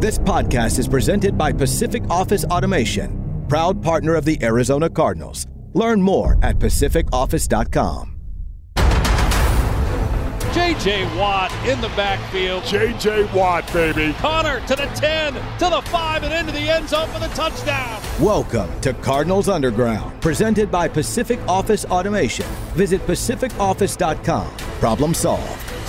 This podcast is presented by Pacific Office Automation, proud partner of the Arizona Cardinals. Learn more at pacificoffice.com. J.J. Watt in the backfield. J.J. Watt, baby. Connor to the 10, to the 5, and into the end zone for the touchdown. Welcome to Cardinals Underground, presented by Pacific Office Automation. Visit pacificoffice.com. Problem solved.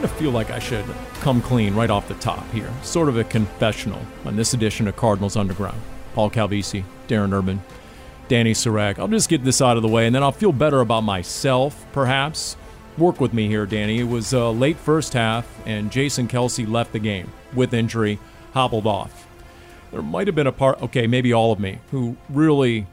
Kind of feel like I should come clean right off the top here. Sort of a confessional on this edition of Cardinals Underground. Paul Calvisi, Darren Urban, Danny Sureck. I'll just get this out of the way and then I'll feel better about myself, perhaps. Work with me here, Danny. It was a late first half, and Jason Kelce left the game with injury, hobbled off. There might have been a part, okay, maybe all of me, who really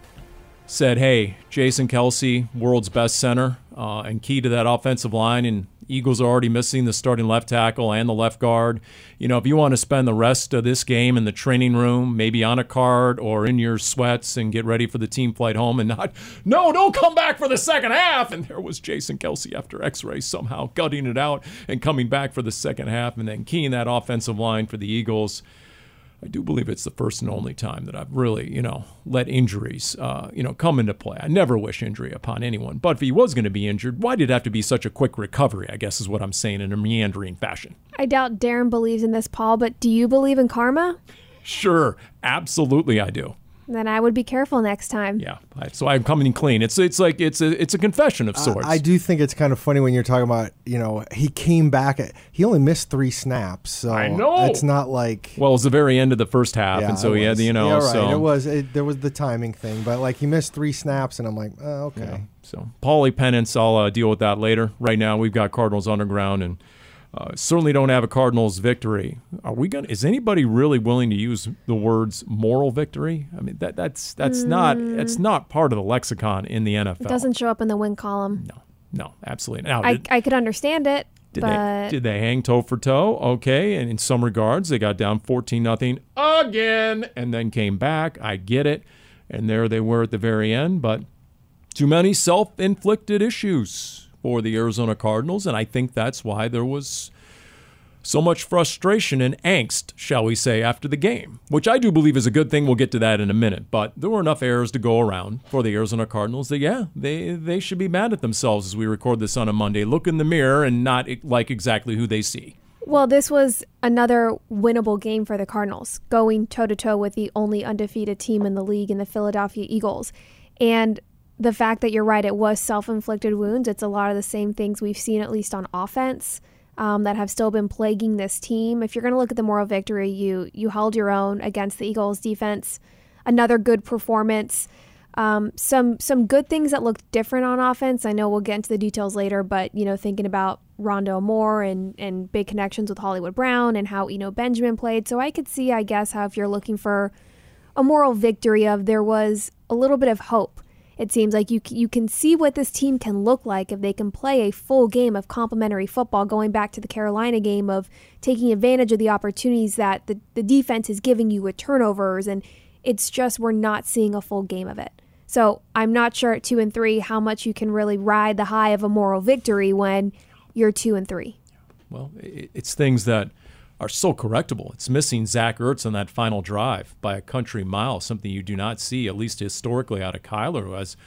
said, hey, Jason Kelce, world's best center, uh, and key to that offensive line, and Eagles are already missing the starting left tackle and the left guard. You know, if you want to spend the rest of this game in the training room, maybe on a card or in your sweats and get ready for the team flight home and not, no, don't come back for the second half. And there was Jason Kelce after x ray somehow gutting it out and coming back for the second half and then keying that offensive line for the Eagles. I do believe it's the first and only time that I've really, you know, let injuries, uh, you know, come into play. I never wish injury upon anyone, but if he was going to be injured, why did it have to be such a quick recovery? I guess is what I'm saying in a meandering fashion. I doubt Darren believes in this, Paul, but do you believe in karma? Sure, absolutely, I do. Then I would be careful next time. Yeah, I, so I'm coming clean. It's it's like it's a it's a confession of sorts. I, I do think it's kind of funny when you're talking about you know he came back. At, he only missed three snaps, so I know. it's not like well, it was the very end of the first half, yeah, and so he had was. the, you know yeah, right. so it was it, there was the timing thing, but like he missed three snaps, and I'm like, oh, okay. Yeah. So Paulie Penance, I'll uh, deal with that later. Right now, we've got Cardinals underground, and uh, certainly don't have a Cardinals victory. Are we going? Is anybody really willing to use the words moral victory? I mean, that that's that's not that's not part of the lexicon in the NFL. It doesn't show up in the win column. No, no, absolutely. Now, I, did, I could understand it, did but they did they hang toe for toe? Okay, and in some regards, they got down fourteen nothing again, and then came back. I get it, and there they were at the very end, but too many self-inflicted issues for the Arizona Cardinals, and I think that's why there was so much frustration and angst, shall we say, after the game, which I do believe is a good thing. We'll get to that in a minute. But there were enough errors to go around for the Arizona Cardinals that, yeah, they, they should be mad at themselves as we record this on a Monday. Look in the mirror and not like exactly who they see. well, this was another winnable game for the Cardinals, going toe to toe with the only undefeated team in the league in the Philadelphia Eagles. And the fact that you're right, it was self inflicted wounds. It's a lot of the same things we've seen, at least on offense. Um, that have still been plaguing this team. If you're going to look at the moral victory, you you held your own against the Eagles defense. Another good performance. Um, some some good things that looked different on offense. I know we'll get into the details later, but you know, thinking about Rondale Moore and and big connections with Hollywood Brown and how Eno Benjamin played. So I could see, I guess, how if you're looking for a moral victory of there was a little bit of hope. It seems like you you can see what this team can look like if they can play a full game of complementary football. Going back to the Carolina game of taking advantage of the opportunities that the, the defense is giving you with turnovers, and it's just we're not seeing a full game of it. So I'm not sure at two and three how much you can really ride the high of a moral victory when you're two and three. Well, it's things that are so correctable. It's missing Zach Ertz on that final drive by a country mile, something you do not see, at least historically, out of Kyler, who has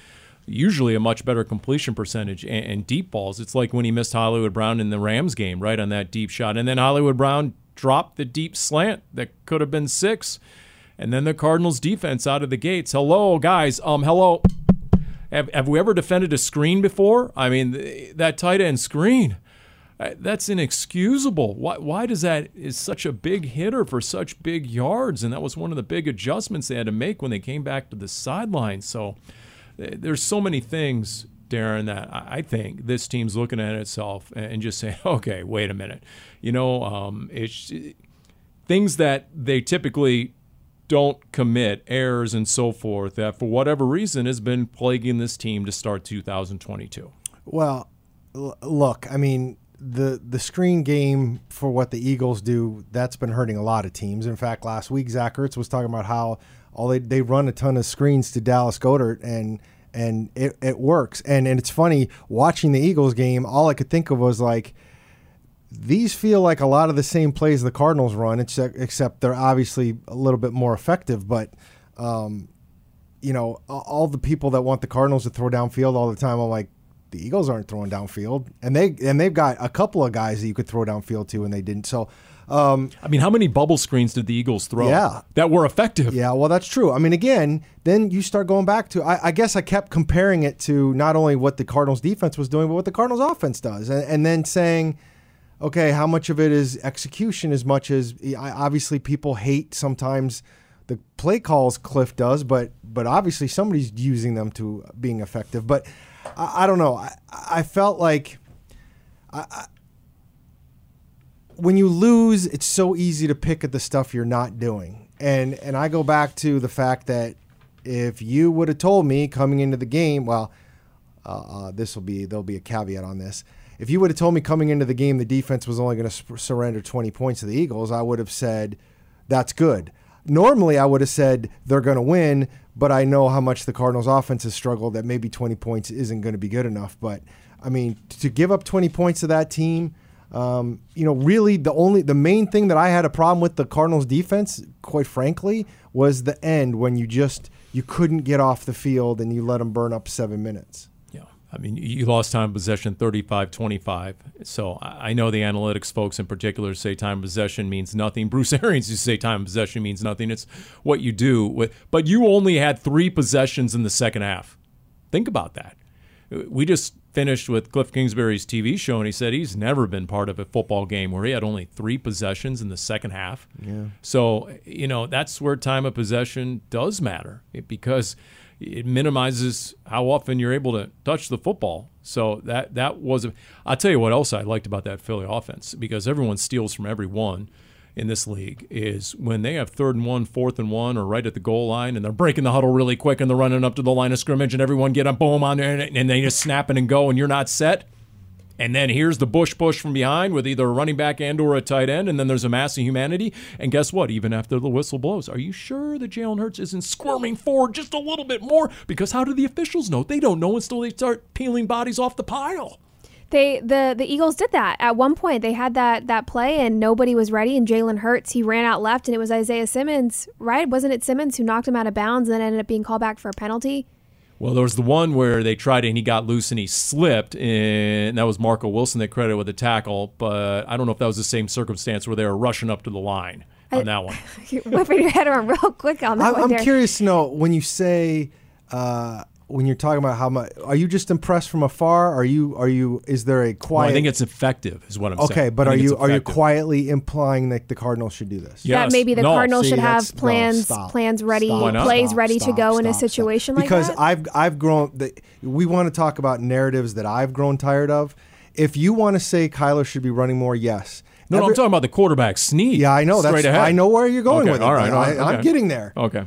usually a much better completion percentage and, and deep balls. It's like when he missed Hollywood Brown in the Rams game, right on that deep shot. And then Hollywood Brown dropped the deep slant that could have been six. And then the Cardinals defense out of the gates. Hello, guys. Um, hello. Have, have we ever defended a screen before? I mean, th- that tight end screen. That's inexcusable. Why, why does that is such a big hitter for such big yards? And that was one of the big adjustments they had to make when they came back to the sideline. So there's so many things, Darren, that I think this team's looking at itself and just saying, okay, wait a minute. You know, um, it's things that they typically don't commit errors and so forth that, for whatever reason, has been plaguing this team to start 2022? Well, look, I mean, the the screen game for what the Eagles do, that's been hurting a lot of teams. In fact, last week Zach Ertz was talking about how all they, they run a ton of screens to Dallas Goedert and and it, it works. And and it's funny watching the Eagles game, all I could think of was like these feel like a lot of the same plays the Cardinals run, except except they're obviously a little bit more effective. But um, you know, all the people that want the Cardinals to throw downfield all the time, I'm like, the Eagles aren't throwing downfield, and they and they've got a couple of guys that you could throw downfield to, and they didn't. So, um, I mean, how many bubble screens did the Eagles throw? Yeah. that were effective. yeah, well, that's true. I mean, again, then you start going back to. I, I guess I kept comparing it to not only what the Cardinals defense was doing, but what the Cardinals offense does, and, and then saying, okay, how much of it is execution as much as I- obviously people hate sometimes the play calls Cliff does, but but obviously somebody's using them to being effective. But I, I don't know. I, I felt like I, when you lose, it's so easy to pick at the stuff you're not doing. And and I go back to the fact that if you would have told me coming into the game, well, uh, uh, this will be there'll be a caveat on this. If you would have told me coming into the game the defense was only going to sp- surrender 20 points to the Eagles, I would have said that's good. Normally, I would have said they're going to win, but I know how much the Cardinals' offense has struggled. That maybe 20 points isn't going to be good enough. But I mean, to give up 20 points to that team, um, you know, really the only the main thing that I had a problem with the Cardinals' defense, quite frankly, was the end when you just you couldn't get off the field and you let them burn up seven minutes. I mean, you lost time of possession 35 25. So I know the analytics folks in particular say time of possession means nothing. Bruce Arians used to say time of possession means nothing. It's what you do. with- But you only had three possessions in the second half. Think about that. We just finished with Cliff Kingsbury's TV show, and he said he's never been part of a football game where he had only three possessions in the second half. Yeah. So, you know, that's where time of possession does matter because it minimizes how often you're able to touch the football. So that that was a, I'll tell you what else I liked about that Philly offense because everyone steals from everyone in this league is when they have third and one, fourth and one, or right at the goal line, and they're breaking the huddle really quick and they're running up to the line of scrimmage, and everyone get a boom on there, and, and they just snap it and go, and you're not set. And then here's the Bush Bush from behind with either a running back and or a tight end, and then there's a mass of humanity. And guess what? Even after the whistle blows, are you sure that Jalen Hurts isn't squirming forward just a little bit more? Because how do the officials know? They don't know until they start peeling bodies off the pile. They the the Eagles did that at one point. They had that that play and nobody was ready. And Jalen Hurts he ran out left and it was Isaiah Simmons, right? Wasn't it Simmons who knocked him out of bounds and then ended up being called back for a penalty? Well, there was the one where they tried it and he got loose and he slipped, and that was Marco Wilson they credited with the tackle. But I don't know if that was the same circumstance where they were rushing up to the line on that one. You're whipping your head around real quick on that I'm, one I'm there. curious to know when you say uh, when you're talking about how much are you just impressed from afar? Are you are you is there a Well, quiet? I think it's effective, is what I'm saying. okay, but I are you are you quietly implying that the Cardinals should do this? Yeah. that maybe the No. Cardinals See, should have that's- no, plans stop. plans ready, Stop. Plays Stop, ready to stop, go in a stop, stop. situation like because that. Because I've I've grown. The, we want to talk about narratives that I've grown tired of. If you want to say Kyler should be running more, yes. No, no, I'm talking about the quarterback sneak. Yeah, I know. Straight That's ahead. I know where you're going Okay, with it. All right, all right I, I'm okay. getting there. Okay.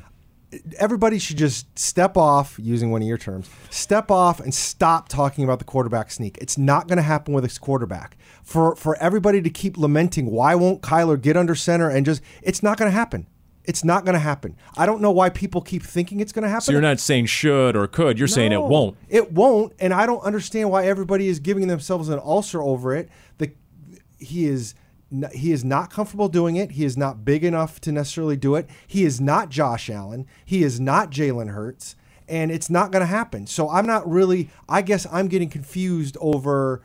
Everybody should just step off, using one of your terms, step off and stop talking about the quarterback sneak. It's not going to happen with this quarterback. For for everybody to keep lamenting, why won't Kyler get under center and just? It's not going to happen. It's not going to happen. I don't know why people keep thinking it's going to happen. So you're not saying should or could. You're saying it won't. It won't, and I don't understand why everybody is giving themselves an ulcer over it. The he is he is not comfortable doing it. He is not big enough to necessarily do it. He is not Josh Allen. He is not Jalen Hurts, and it's not going to happen. So I'm not really. I guess I'm getting confused over.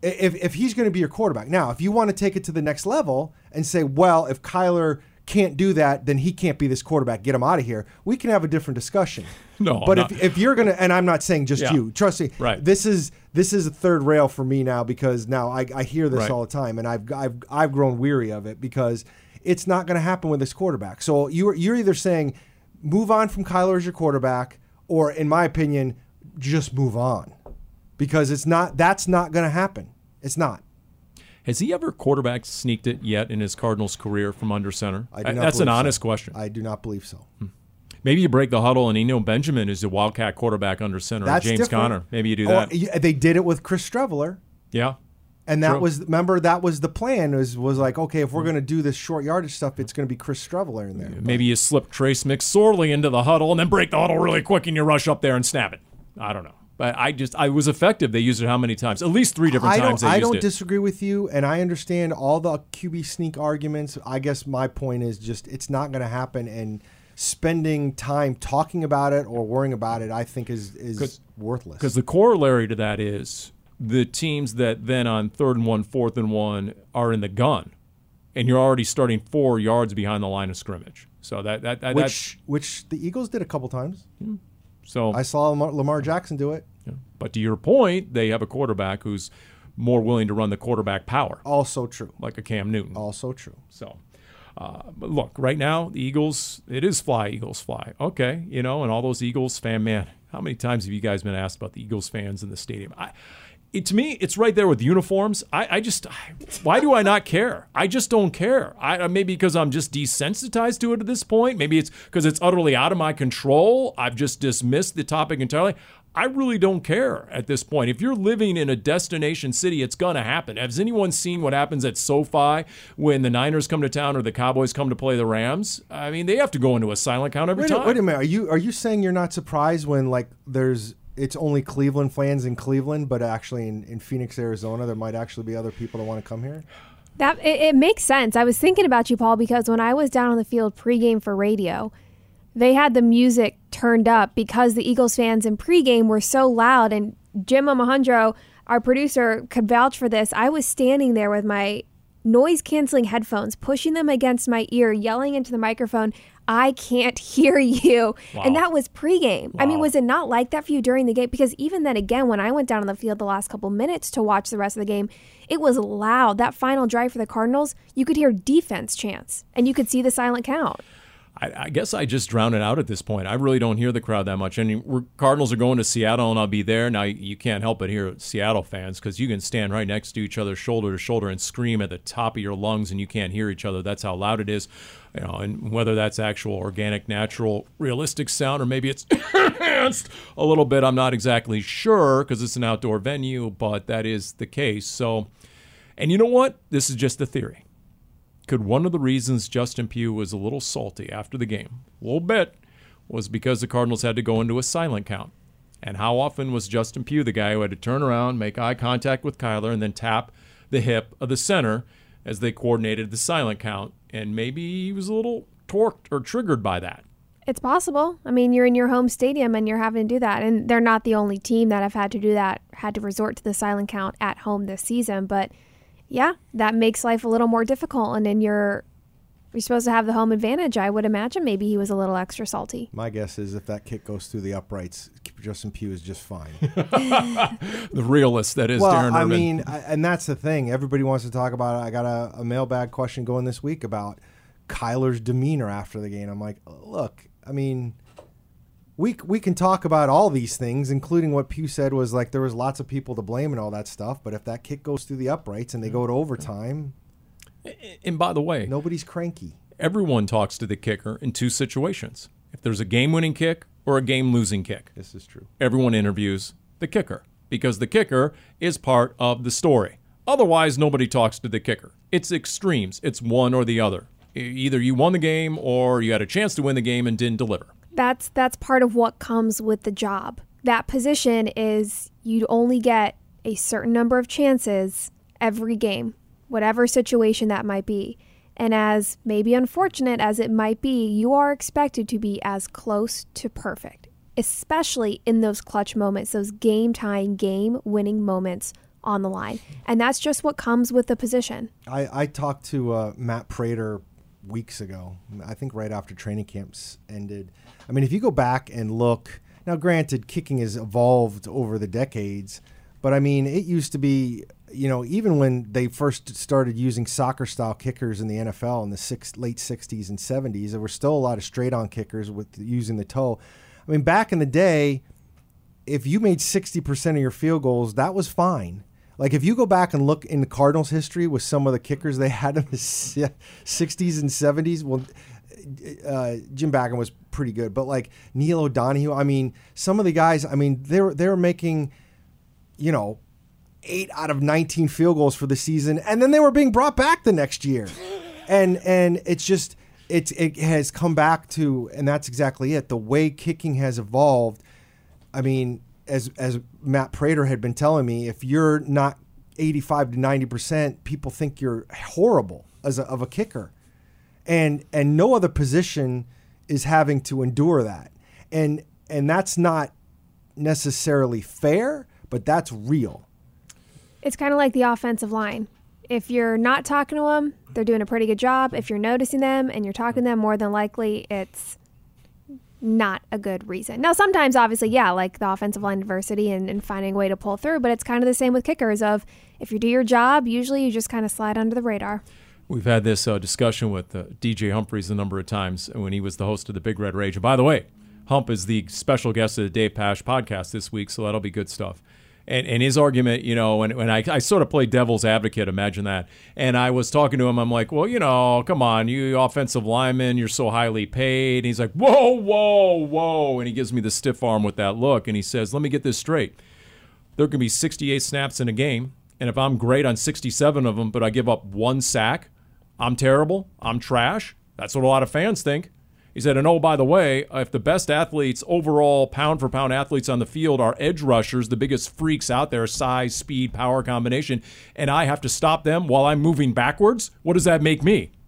If, if he's going to be your quarterback. Now, if you want to take it to the next level and say, well, if Kyler can't do that, then he can't be this quarterback. Get him out of here. We can have a different discussion. No, but if, if you're gonna, and I'm not saying just Yeah. you, trust me. Right. This is this is a third rail for me now because now I, I hear this Right. all the time, and I've I've I've grown weary of it because it's not going to happen with this quarterback. So you're you're either saying move on from Kyler as your quarterback, or in my opinion, just move on because it's not that's not going to happen. It's not. Has he ever quarterback sneaked it yet in his Cardinals career from under center? I do not uh, That's an believe so. honest question. I do not believe so. Hmm. Maybe you break the huddle and Eno Benjamin is a Wildcat quarterback under center. That's James different. Conner. Maybe you do that. yeah, they did it with Chris Streveler. yeah. And that True. was remember that was the plan was was like okay if we're hmm. going to do this short yardage stuff it's going to be Chris Streveler in there. Maybe you slip Trace McSorley into the huddle and then break the huddle really quick and you rush up there and snap it. I don't know. But I just, I was effective. They used it how many times? At least three different I times don't I don't it. disagree with you and I understand all the QB sneak arguments. I guess my point is just it's not going to happen and spending time talking about it or worrying about it I think is is worthless. Because the corollary to that is the teams that then on third and one, fourth and one are in the gun, and you're already starting four yards behind the line of scrimmage. So that that, that that's which which the Eagles did a couple times. Hmm. So. I saw Lamar, Lamar Jackson do it. yeah. But to your point, they have a quarterback who's more willing to run the quarterback power, Also true. like a Cam Newton. Also true. So, uh, but look, right now the Eagles, it is fly, Eagles fly. Okay, you know, and all those Eagles fan, man, how many times have you guys been asked about the Eagles fans in the stadium? I, it, to me, it's right there with uniforms. I, I just, why do I not care? I just don't care. I uh, maybe because I'm just desensitized to it at this point. Maybe it's because it's utterly out of my control. I've just dismissed the topic entirely. I really don't care at this point. If you're living in a destination city, it's going to happen. Has anyone seen what happens at SoFi when the Niners come to town or the Cowboys come to play the Rams? I mean, they have to go into a silent count every Wait, time. wait a minute. Are you are you saying you're not surprised when like there's it's only Cleveland fans in Cleveland, but actually in, in Phoenix, Arizona, there might actually be other people that want to come here? That it, it makes sense. I was thinking about you, Paul, because when I was down on the field pregame for radio, they had the music turned up because the Eagles fans in pregame were so loud. And Jim Amahundro, our producer, could vouch for this. I was standing there with my noise canceling headphones, pushing them against my ear, yelling into the microphone, I can't hear you. And that was pregame. I mean, was it not like that for you during the game? Because even then, again, when I went down on the field the last couple minutes to watch the rest of the game, it was loud. That final drive for the Cardinals, you could hear defense chants and you could see the silent count. I, I guess I just drown it out at this point. I really don't hear the crowd that much. And we're, Cardinals are going to Seattle, and I'll be there. Now you can't help but hear Seattle fans because you can stand right next to each other, shoulder to shoulder, and scream at the top of your lungs, and you can't hear each other. That's how loud it is. You know, and whether that's actual, organic, natural, realistic sound, or maybe it's enhanced a little bit, I'm not exactly sure because it's an outdoor venue, but that is the case. So, and you know what? This is just a theory. Could one of the reasons Justin Pugh was a little salty after the game, a little bit, was because the Cardinals had to go into a silent count? And how often was Justin Pugh the guy who had to turn around, make eye contact with Kyler, and then tap the hip of the center as they coordinated the silent count? And maybe he was a little torqued or triggered by that. It's possible. I mean, you're in your home stadium and you're having to do that. And they're not the only team that have had to do that, had to resort to the silent count at home this season. But yeah, that makes life a little more difficult. And then you're you're supposed to have the home advantage. I would imagine maybe he was a little extra salty. My guess is if that kick goes through the uprights, Justin Pugh is just fine. The realist that is well, Darren I Urban. mean, I, and that's the thing. Everybody wants to talk about it. I got a, a mailbag question going this week about Kyler's demeanor after the game. I'm like, look, I mean, we we can talk about all these things, including what Pugh said was like there was lots of people to blame and all that stuff. But if that kick goes through the uprights and they go to mm-hmm. overtime, and by the way, nobody's cranky. everyone talks to the kicker in two situations. If there's a game winning kick or a game losing kick. This is true. everyone interviews the kicker because the kicker is part of the story. Otherwise, nobody talks to the kicker. It's extremes, it's one or the other. Either you won the game or you had a chance to win the game and didn't deliver. That's that's part of what comes with the job. That position is you only get a certain number of chances every game, whatever situation that might be. And as maybe unfortunate as it might be, you are expected to be as close to perfect, especially in those clutch moments, those game tying, game winning moments on the line. And that's just what comes with the position. I, I talked to uh, Matt Prater weeks ago. I think right after training camps ended. I mean, if you go back and look now, granted, kicking has evolved over the decades, but I mean, it used to be. You know, even when they first started using soccer style kickers in the NFL in the six, late 60s and 70s, there were still a lot of straight on kickers with using the toe. I mean, back in the day, if you made 60% of your field goals, that was fine. Like if you go back and look in the Cardinals' history with some of the kickers they had in the '60s and '70s, well, uh, Jim Bakken was pretty good, but like Neil O'Donoghue, I mean, some of the guys, I mean, they're they're making, you know, eight out of 19 field goals for the season, and then they were being brought back the next year, and and it's just it's it has come back to, and that's exactly it. The way kicking has evolved. I mean, as as Matt Prater had been telling me, if you're not 85 to 90 percent, people think you're horrible as a, of a kicker, and and no other position is having to endure that, and and that's not necessarily fair, but that's real. It's kind of like the offensive line. If you're not talking to them, they're doing a pretty good job. If you're noticing them and you're talking to them, more than likely it's not a good reason. Now, sometimes, obviously, yeah, like the offensive line adversity and, and finding a way to pull through, but it's kind of the same with kickers of if you do your job, usually you just kind of slide under the radar. We've had this uh, discussion with uh, DJ Humphries a number of times when he was the host of the Big Red Rage. And by the way, Hump is the special guest of the Dave Pasch podcast this week, so that'll be good stuff. And, and his argument, you know, and, when I, I sort of play devil's advocate, imagine that. And I was talking to him, I'm like, well, you know, come on, you offensive lineman, you're so highly paid. And he's like, whoa, whoa, whoa. And he gives me the stiff arm with that look. And he says, let me get this straight. There can be 68 snaps in a game. And if I'm great on 67 of them, but I give up one sack, I'm terrible. I'm trash. That's what a lot of fans think. He said, and oh, by the way, if the best athletes, overall pound for pound athletes on the field are edge rushers, the biggest freaks out there, size, speed, power combination, and I have to stop them while I'm moving backwards, what does that make me?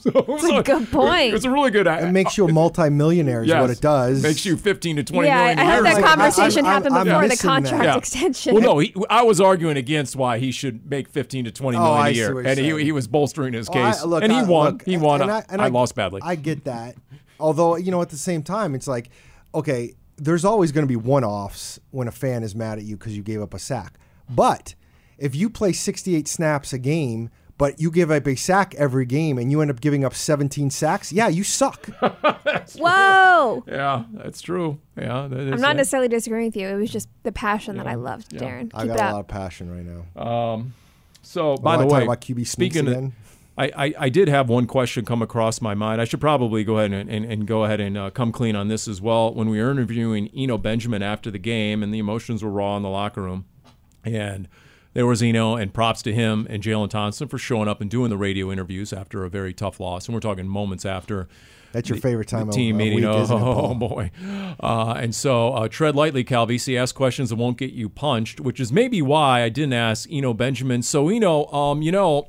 So, That's a good point. It's a really good. It makes you a multimillionaire. Is Yes. what it does. Makes you fifteen to twenty Yeah, I, million I a had that Like, conversation I'm- happen I'm before the missing that. contract Yeah. extension. Well, no, he, I was arguing against why he should make fifteen to twenty oh, million a year, and he, he was bolstering his Well, I- case, look, and he I- won. look, he won. and I, and I lost badly. I get that. Although, you know, at the same time, it's like, okay, there's always going to be one offs when a fan is mad at you because you gave up a sack. But if you play 68 snaps a game, but you give up a sack every game and you end up giving up 17 sacks, yeah, you suck. Whoa! yeah, that's true. Yeah, that is I'm not it. necessarily disagreeing with you. It was just the passion that I loved, Yeah. Darren. I Keep got it a lot of passion right now. Um, So, by the way, about QB sneaks speaking of, again? I, I, I did have one question come across my mind. I should probably go ahead and, and, and go ahead and uh, come clean on this as well. When we were interviewing Eno Benjamin after the game, and the emotions were raw in the locker room, and there was Eno, and props to him and Jalen Thompson for showing up and doing the radio interviews after a very tough loss. And we're talking moments after That's your favorite time the of- team of meeting. week, oh, isn't it, Paul? boy. Uh, and so uh, tread lightly, Calvisi. Ask questions that won't get you punched, which is maybe why I didn't ask Eno Benjamin. So, Eno, um, you know,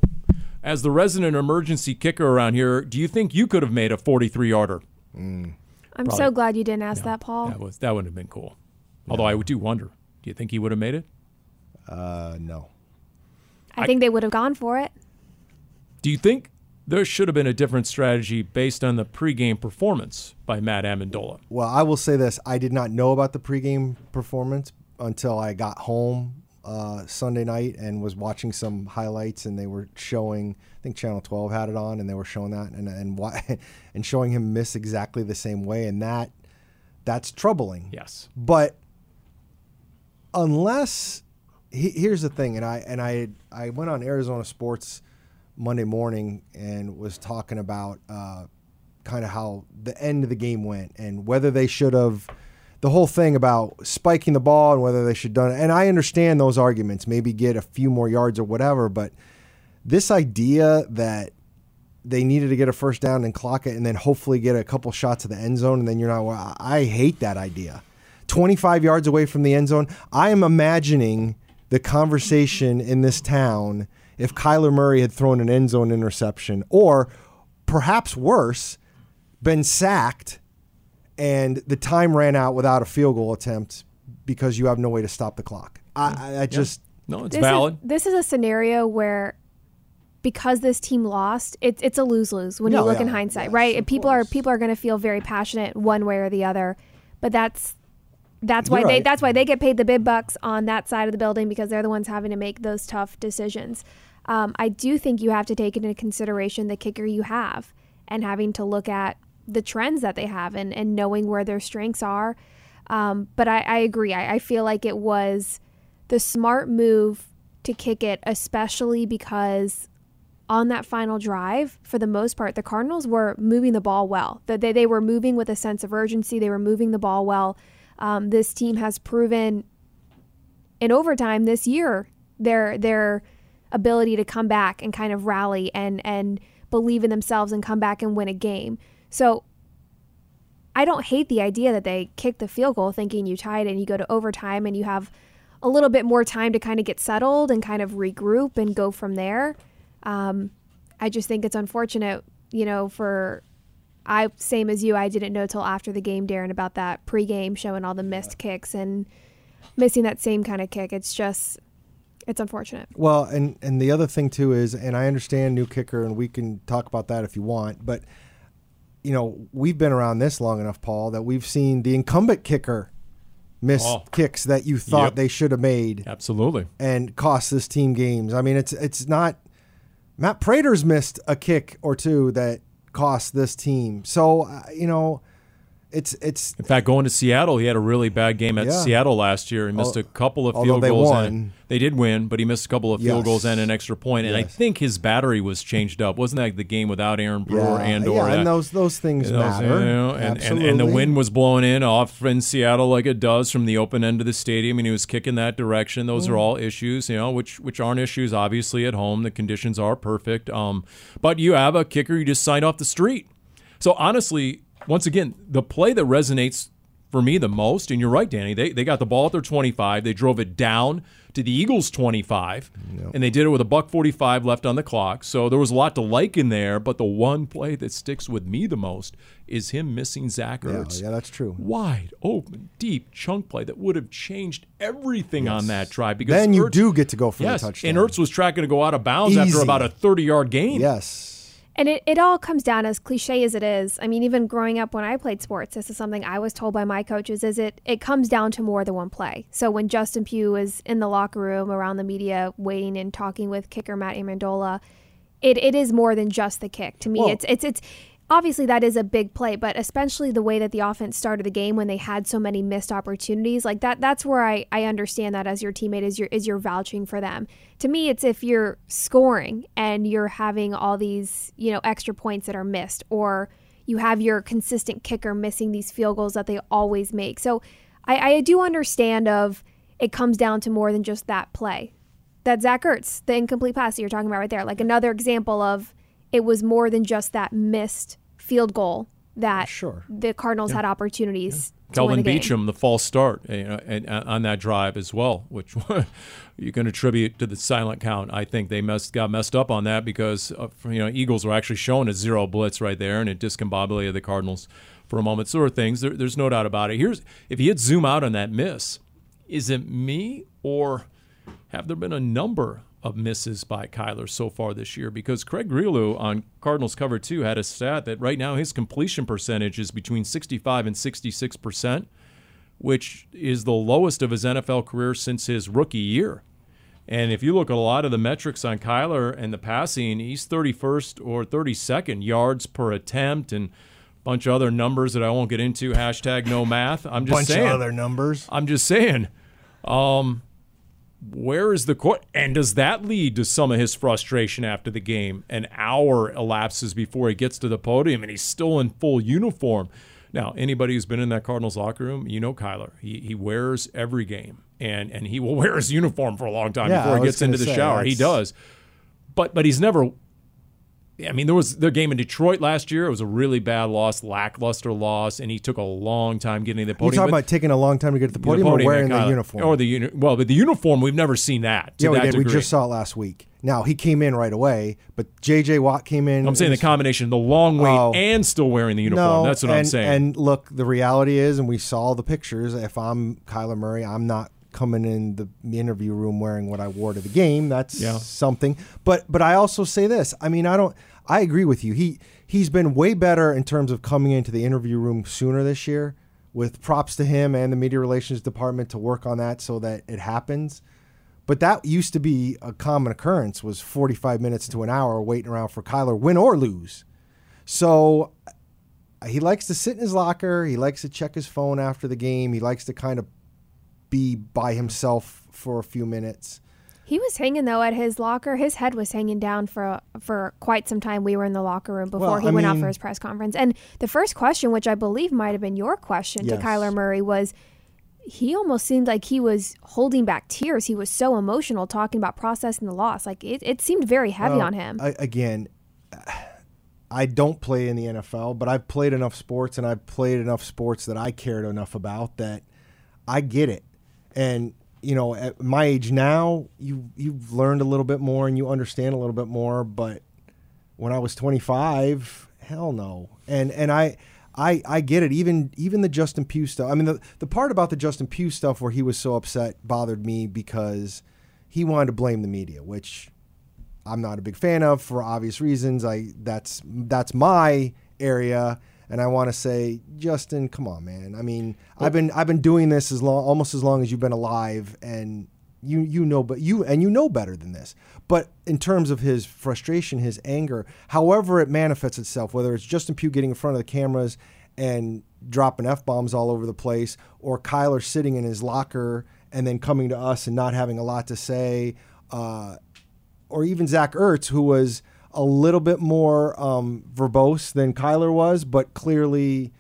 as the resident emergency kicker around here, do you think you could have made a 43 yarder? I'm so glad you didn't ask that, Paul. That was that would have been cool. Although I do wonder, do you think he would have made it? Uh, no. I think they would have gone for it. Do you think there should have been a different strategy based on the pregame performance by Matt Amendola? Well, I will say this: I did not know about the pregame performance until I got home uh, Sunday night and was watching some highlights, and they were showing. I think Channel 12 had it on, and they were showing that, and and why, and showing him miss exactly the same way, and that that's troubling. Yes. But unless he, here's the thing, and I and I I went on Arizona Sports Monday morning and was talking about uh, kind of how the end of the game went and whether they should have the whole thing about spiking the ball and whether they should done it. And I understand those arguments, maybe get a few more yards or whatever, but this idea that they needed to get a first down and clock it and then hopefully get a couple shots of the end zone and then you're not I hate that idea. 25 yards away from the end zone. I am imagining the conversation in this town if Kyler Murray had thrown an end zone interception or perhaps worse, been sacked and the time ran out without a field goal attempt because you have no way to stop the clock. I, I, I just No, it's This valid. Is, this is a scenario where because this team lost, it's it's a lose lose when you No, look in hindsight, yes, right? of And people are people are going to feel very passionate one way or the other, but that's that's why You're they right. that's why they get paid the big bucks on that side of the building because they're the ones having to make those tough decisions. Um, I do think you have to take into consideration the kicker you have and having to look at the trends that they have and, and knowing where their strengths are. Um, but I, I agree. I, I feel like it was the smart move to kick it, especially because on that final drive, for the most part, the Cardinals were moving the ball well. That they, they were moving with a sense of urgency. They were moving the ball well. Um, this team has proven in overtime this year their their ability to come back and kind of rally and and believe in themselves and come back and win a game. So I don't hate the idea that they kick the field goal thinking you tied and you go to overtime and you have a little bit more time to kind of get settled and kind of regroup and go from there. Um, I just think it's unfortunate, you know, for I same as you. I didn't know till after the game, Darren, about that pregame showing all the missed kicks and missing that same kind of kick. It's just it's unfortunate. Well, and and the other thing too is, and I understand new kicker, and we can talk about that if you want, but you know we've been around this long enough, Paul, that we've seen the incumbent kicker miss Oh. kicks that you thought Yep. they should have made Absolutely. and cost this team games. I mean, it's it's not Matt Prater's missed a kick or two that cost this team. So uh, you know, it's it's In fact, going to Seattle, he had a really bad game at Yeah. Seattle last year. He missed Al- a couple of field they goals. won. And they did win, but he missed a couple of field Yes. goals and an extra point. And I think his battery was changed up. Wasn't that the game without Aaron Brewer yeah, and or yeah, and those those things matter. you know, and, and, and the wind was blowing in off in Seattle like it does from the open end of the stadium, and he was kicking that direction. Those Mm. are all issues, you know, which which aren't issues obviously at home. The conditions are perfect, um, but you have a kicker you just signed off the street. So honestly, once again, the play that resonates for me the most, and you're right, Danny, they, they got the ball at their 25. They drove it down to the Eagles' 25, and they did it with a buck 45 left on the clock. So there was a lot to like in there, but the one play that sticks with me the most is him missing Zach yeah, Ertz. yeah, that's true. Wide open, deep chunk play that would have changed everything on that drive. Because Then you do get to go for yes, the touchdown. and Ertz was tracking to go out of bounds after about a 30 yard gain. Yes. And it, it all comes down as cliche as it is. I mean, even growing up when I played sports, this is something I was told by my coaches is it it comes down to more than one play. So when Justin Pugh was in the locker room around the media waiting and talking with kicker Matt Amendola, it, it is more than just the kick. To me, Well- it's it's it's obviously that is a big play, but especially the way that the offense started the game when they had so many missed opportunities, like that that's where I, I understand that as your teammate is your is you're vouching for them. To me it's if you're scoring and you're having all these, you know, extra points that are missed or you have your consistent kicker missing these field goals that they always make. So I, I do understand of it comes down to more than just that play. That Zach Ertz, the incomplete pass that you're talking about right there, like another example of it was more than just that missed field goal that Sure. the Cardinals had opportunities. To Kelvin win the game. The false start you know, and, and on that drive as well, which you can attribute to the silent count. I think they messed, got messed up on that because uh, you know Eagles were actually showing a zero blitz right there, and it discombobulated the Cardinals for a moment. So there are things. There, there's no doubt about it. Here's if you hit zoom out on that miss, is it me or have there been a number of misses by Kyler so far this year? Because Craig Grialou on Cardinals Cover 2 had a stat that right now his completion percentage is between 65 and 66 percent, which is the lowest of his NFL career since his rookie year. And if you look at a lot of the metrics on Kyler and the passing, he's 31st or 32nd yards per attempt and a bunch of other numbers that I won't get into. Hashtag no math. I'm just Bunch saying. of other numbers. I'm just saying. Um, where is the court? And does that lead to some of his frustration after the game? An hour elapses before he gets to the podium, and he's still in full uniform. Now, anybody who's been in that Cardinals locker room, you know Kyler. He he wears every game, and and he will wear his uniform for a long time Yeah, before he gets into the say, shower. He does, but but he's never I mean, there was the game in Detroit last year. It was a really bad loss, lackluster loss, and he took a long time getting to the You podium. talking But- about taking a long time to get to the the podium, or podium wearing the uniform? Or the uni- well, but the uniform we've never seen that. Yeah, we that did. We just saw it last week. Now he came in right away, but J.J. Watt came in. I'm saying the combination, the long wait Oh. and still wearing the uniform. No, That's what and, I'm saying. And look, the reality is, and we saw the pictures. If I'm Kyler Murray, I'm not coming in the interview room wearing what I wore to the game. That's Yeah. something. But but I also say this. I mean, I don't. I agree with you. He he's been way better in terms of coming into the interview room sooner this year. With props to him and the media relations department to work on that so that it happens. But that used to be a common occurrence was 45 minutes to an hour waiting around for Kyler, win or lose. So he likes to sit in his locker. He likes to check his phone after the game. He likes to kind of be by himself for a few minutes. He was hanging though at his locker. His head was hanging down for for quite some time. We were in the locker room before Well, he I went out for his press conference. And the first question, which I believe might have been your question Yes. to Kyler Murray, was he almost seemed like he was holding back tears. He was so emotional talking about processing the loss. Like it, it seemed very heavy Well, on him. I, again, I don't play in the NFL, but I've played enough sports and I've played enough sports that I cared enough about that I get it. And you know, at my age now, you you've learned a little bit more and you understand a little bit more. But when I was 25, hell no. And and I. I, I get it. Even even the Justin Pugh stuff. I mean, the, the part about the Justin Pugh stuff where he was so upset bothered me because he wanted to blame the media, which I'm not a big fan of for obvious reasons. I that's that's my area, and I want to say, Justin, come on, man. I mean, I've been I've been doing this as long, almost as long as you've been alive, and you you know, but you and you know better than this. But in terms of his frustration, his anger, however it manifests itself, whether it's Justin Pugh getting in front of the cameras and dropping f bombs all over the place, or Kyler sitting in his locker and then coming to us and not having a lot to say. Uh, or even Zach Ertz, who was a little bit more um, verbose than Kyler was, but clearly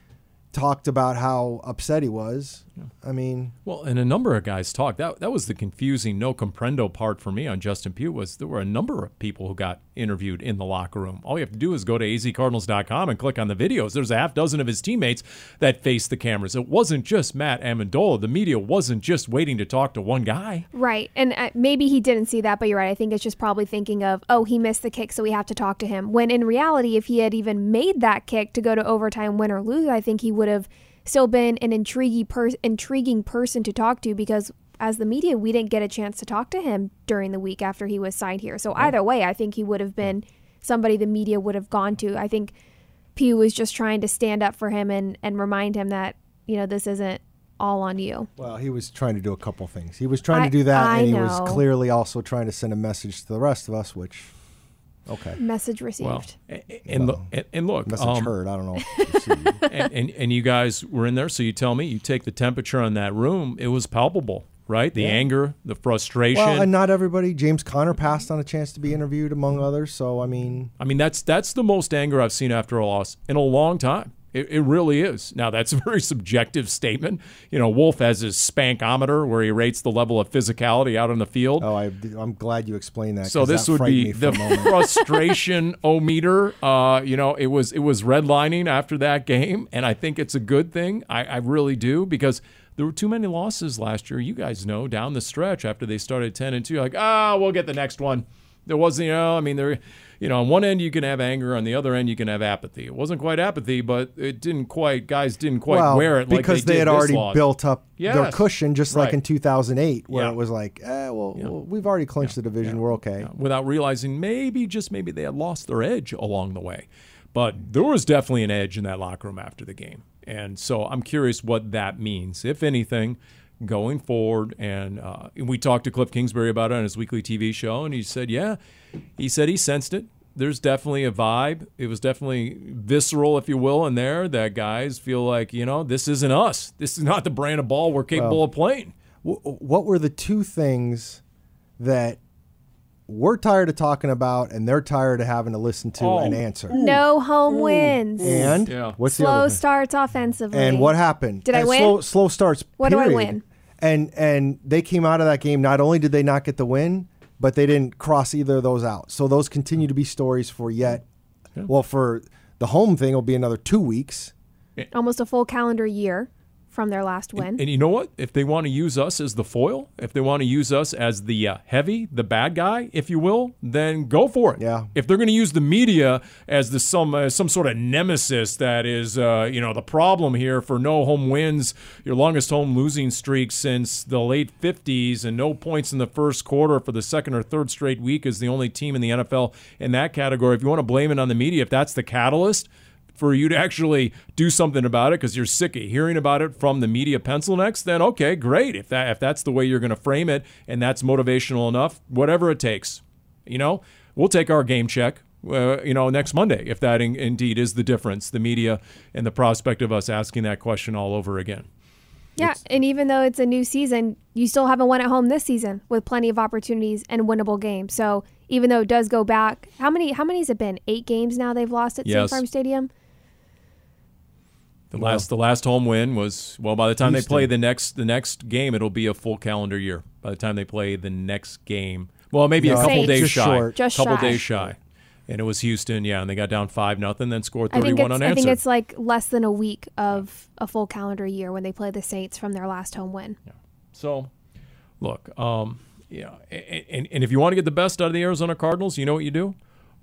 talked about how upset he was. I mean, Well, and a number of guys talked. That that was the confusing no comprendo part for me on Justin Pugh was there were a number of people who got interviewed in the locker room. All you have to do is go to azcardinals.com and click on the videos. There's a half dozen of his teammates that faced the cameras. It wasn't just Matt Amendola. The media wasn't just waiting to talk to one guy. Right. And uh, maybe he didn't see that, but you're right. I think it's just probably thinking of, oh, he missed the kick, so we have to talk to him. When in reality, if he had even made that kick to go to overtime, win or lose, I think he would have still been an intriguing, per- intriguing person to talk to because as the media, we didn't get a chance to talk to him during the week after he was signed here. So either way, I think he would have been somebody the media would have gone to. I think Pugh was just trying to stand up for him and, and remind him that, you know, this isn't all on you. well, he was trying to do a couple things. He was trying I- to do that, I and he was clearly also trying to send a message to the rest of us, which, okay. Message received. Well, and, and, look, and, and look, Message um, heard. I don't know. if you see. and, and and you guys were in there, so you tell me you take the temperature on that room. It was palpable, right? The anger, the frustration. well, and not everybody. James Conner passed on a chance to be interviewed, among others. So, I mean, I mean, that's that's the most anger I've seen after a loss in a long time. It, it really is. Now, that's a very subjective statement. You know, Wolf has his spankometer where he rates the level of physicality out on the field. oh, I, I'm glad you explained that. So this that would be the frustration o meter. Uh, you know, it was it was redlining after that game, and I think it's a good thing. I, I really do because there were too many losses last year. You guys know down the stretch after they started ten and two, like ah, we'll get the next one. There wasn't, you know, I mean, there, you know, on one end you can have anger, on the other end you can have apathy. It wasn't quite apathy, but it didn't quite, guys didn't quite well, wear it like because they, they, did had already built up their cushion, just like in 2008, where Yeah. it was like, eh, well, well, we've already clinched the division, we're okay. without realizing maybe just maybe they had lost their edge along the way. But there was definitely an edge in that locker room after the game. And so I'm curious what that means, if anything, going forward. And uh, we talked to Cliff Kingsbury about it on his weekly TV show, and he said, yeah, he said he sensed it. There's definitely a vibe. It was definitely visceral, if you will, in there that guys feel like, you know, this isn't us. This is not the brand of ball we're capable of playing. Wh- what were the two things that we're tired of talking about and they're tired of having to listen to Oh. and answer? No home wins. And Yeah. what's the Slow other starts offensively. And what happened? Did I win? Slow, slow starts. What do I win? And and they came out of that game. Not only did they not get the win, but they didn't cross either of those out. So those continue to be stories for yet. Well, for the home thing, it will be another two weeks. Almost a full calendar year from their last win. And you know what? If they want to use us as the foil, if they want to use us as the uh, heavy, the bad guy, if you will, then go for it. Yeah. If they're going to use the media as the some uh, some sort of nemesis that is, uh, you know, the problem here for no home wins, your longest home losing streak since the late '50s, and no points in the first quarter for the second or third straight week is the only team in the NFL in that category. If you want to blame it on the media, if that's the catalyst for you to actually do something about it because you're sick of hearing about it from the media pencil necks, then okay, great. If that if that's the way you're going to frame it and that's motivational enough, whatever it takes, you know, we'll take our game check. Uh, you know, next Monday, if that in, indeed is the difference, the media and the prospect of us asking that question all over again. Yeah, and even though it's a new season, you still haven't won at home this season with plenty of opportunities and winnable games. So even though it does go back, how many how many has it been? Eight games now they've lost at Yes. State Farm Stadium. The last the last home win was well. By the time Houston. they play the next the next game, it'll be a full calendar year. By the time they play the next game, well, maybe a couple days Just shy, short. Just a couple shy. days shy, and it was Houston. Yeah, and they got down five nothing, then scored I thirty think one it's I think it's like less than a week of a full calendar year when they play the Saints from their last home win. yeah. So, look, um, yeah, and, and, and if you want to get the best out of the Arizona Cardinals, you know what you do?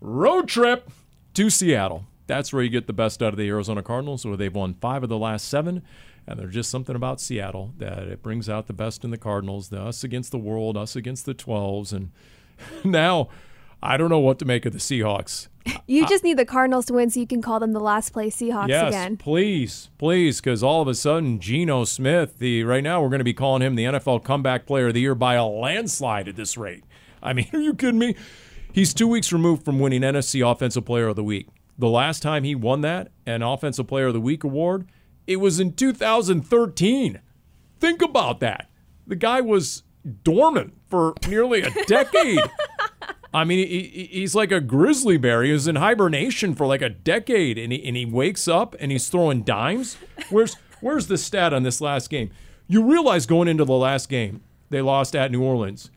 Road trip to Seattle. That's where you get the best out of the Arizona Cardinals, where they've won five of the last seven. And there's just something about Seattle that it brings out the best in the Cardinals, the us against the world, us against the 12s. And now I don't know what to make of the Seahawks. You just need the Cardinals to win so you can call them the last place Seahawks yes, again. please, please, because all of a sudden, Geno Smith, the right now we're going to be calling him the NFL Comeback Player of the Year by a landslide at this rate. I mean, are you kidding me? He's two weeks removed from winning NFC Offensive Player of the Week. The last time he won that, an Offensive Player of the Week award, it was in 2013. Think about that. The guy was dormant for nearly a decade. I mean, he, he- he's like a grizzly bear. He was in hibernation for like a decade, and he, and he wakes up and he's throwing dimes. Where's where's the stat on this last game? You realize going into the last game, they lost at New Orleans.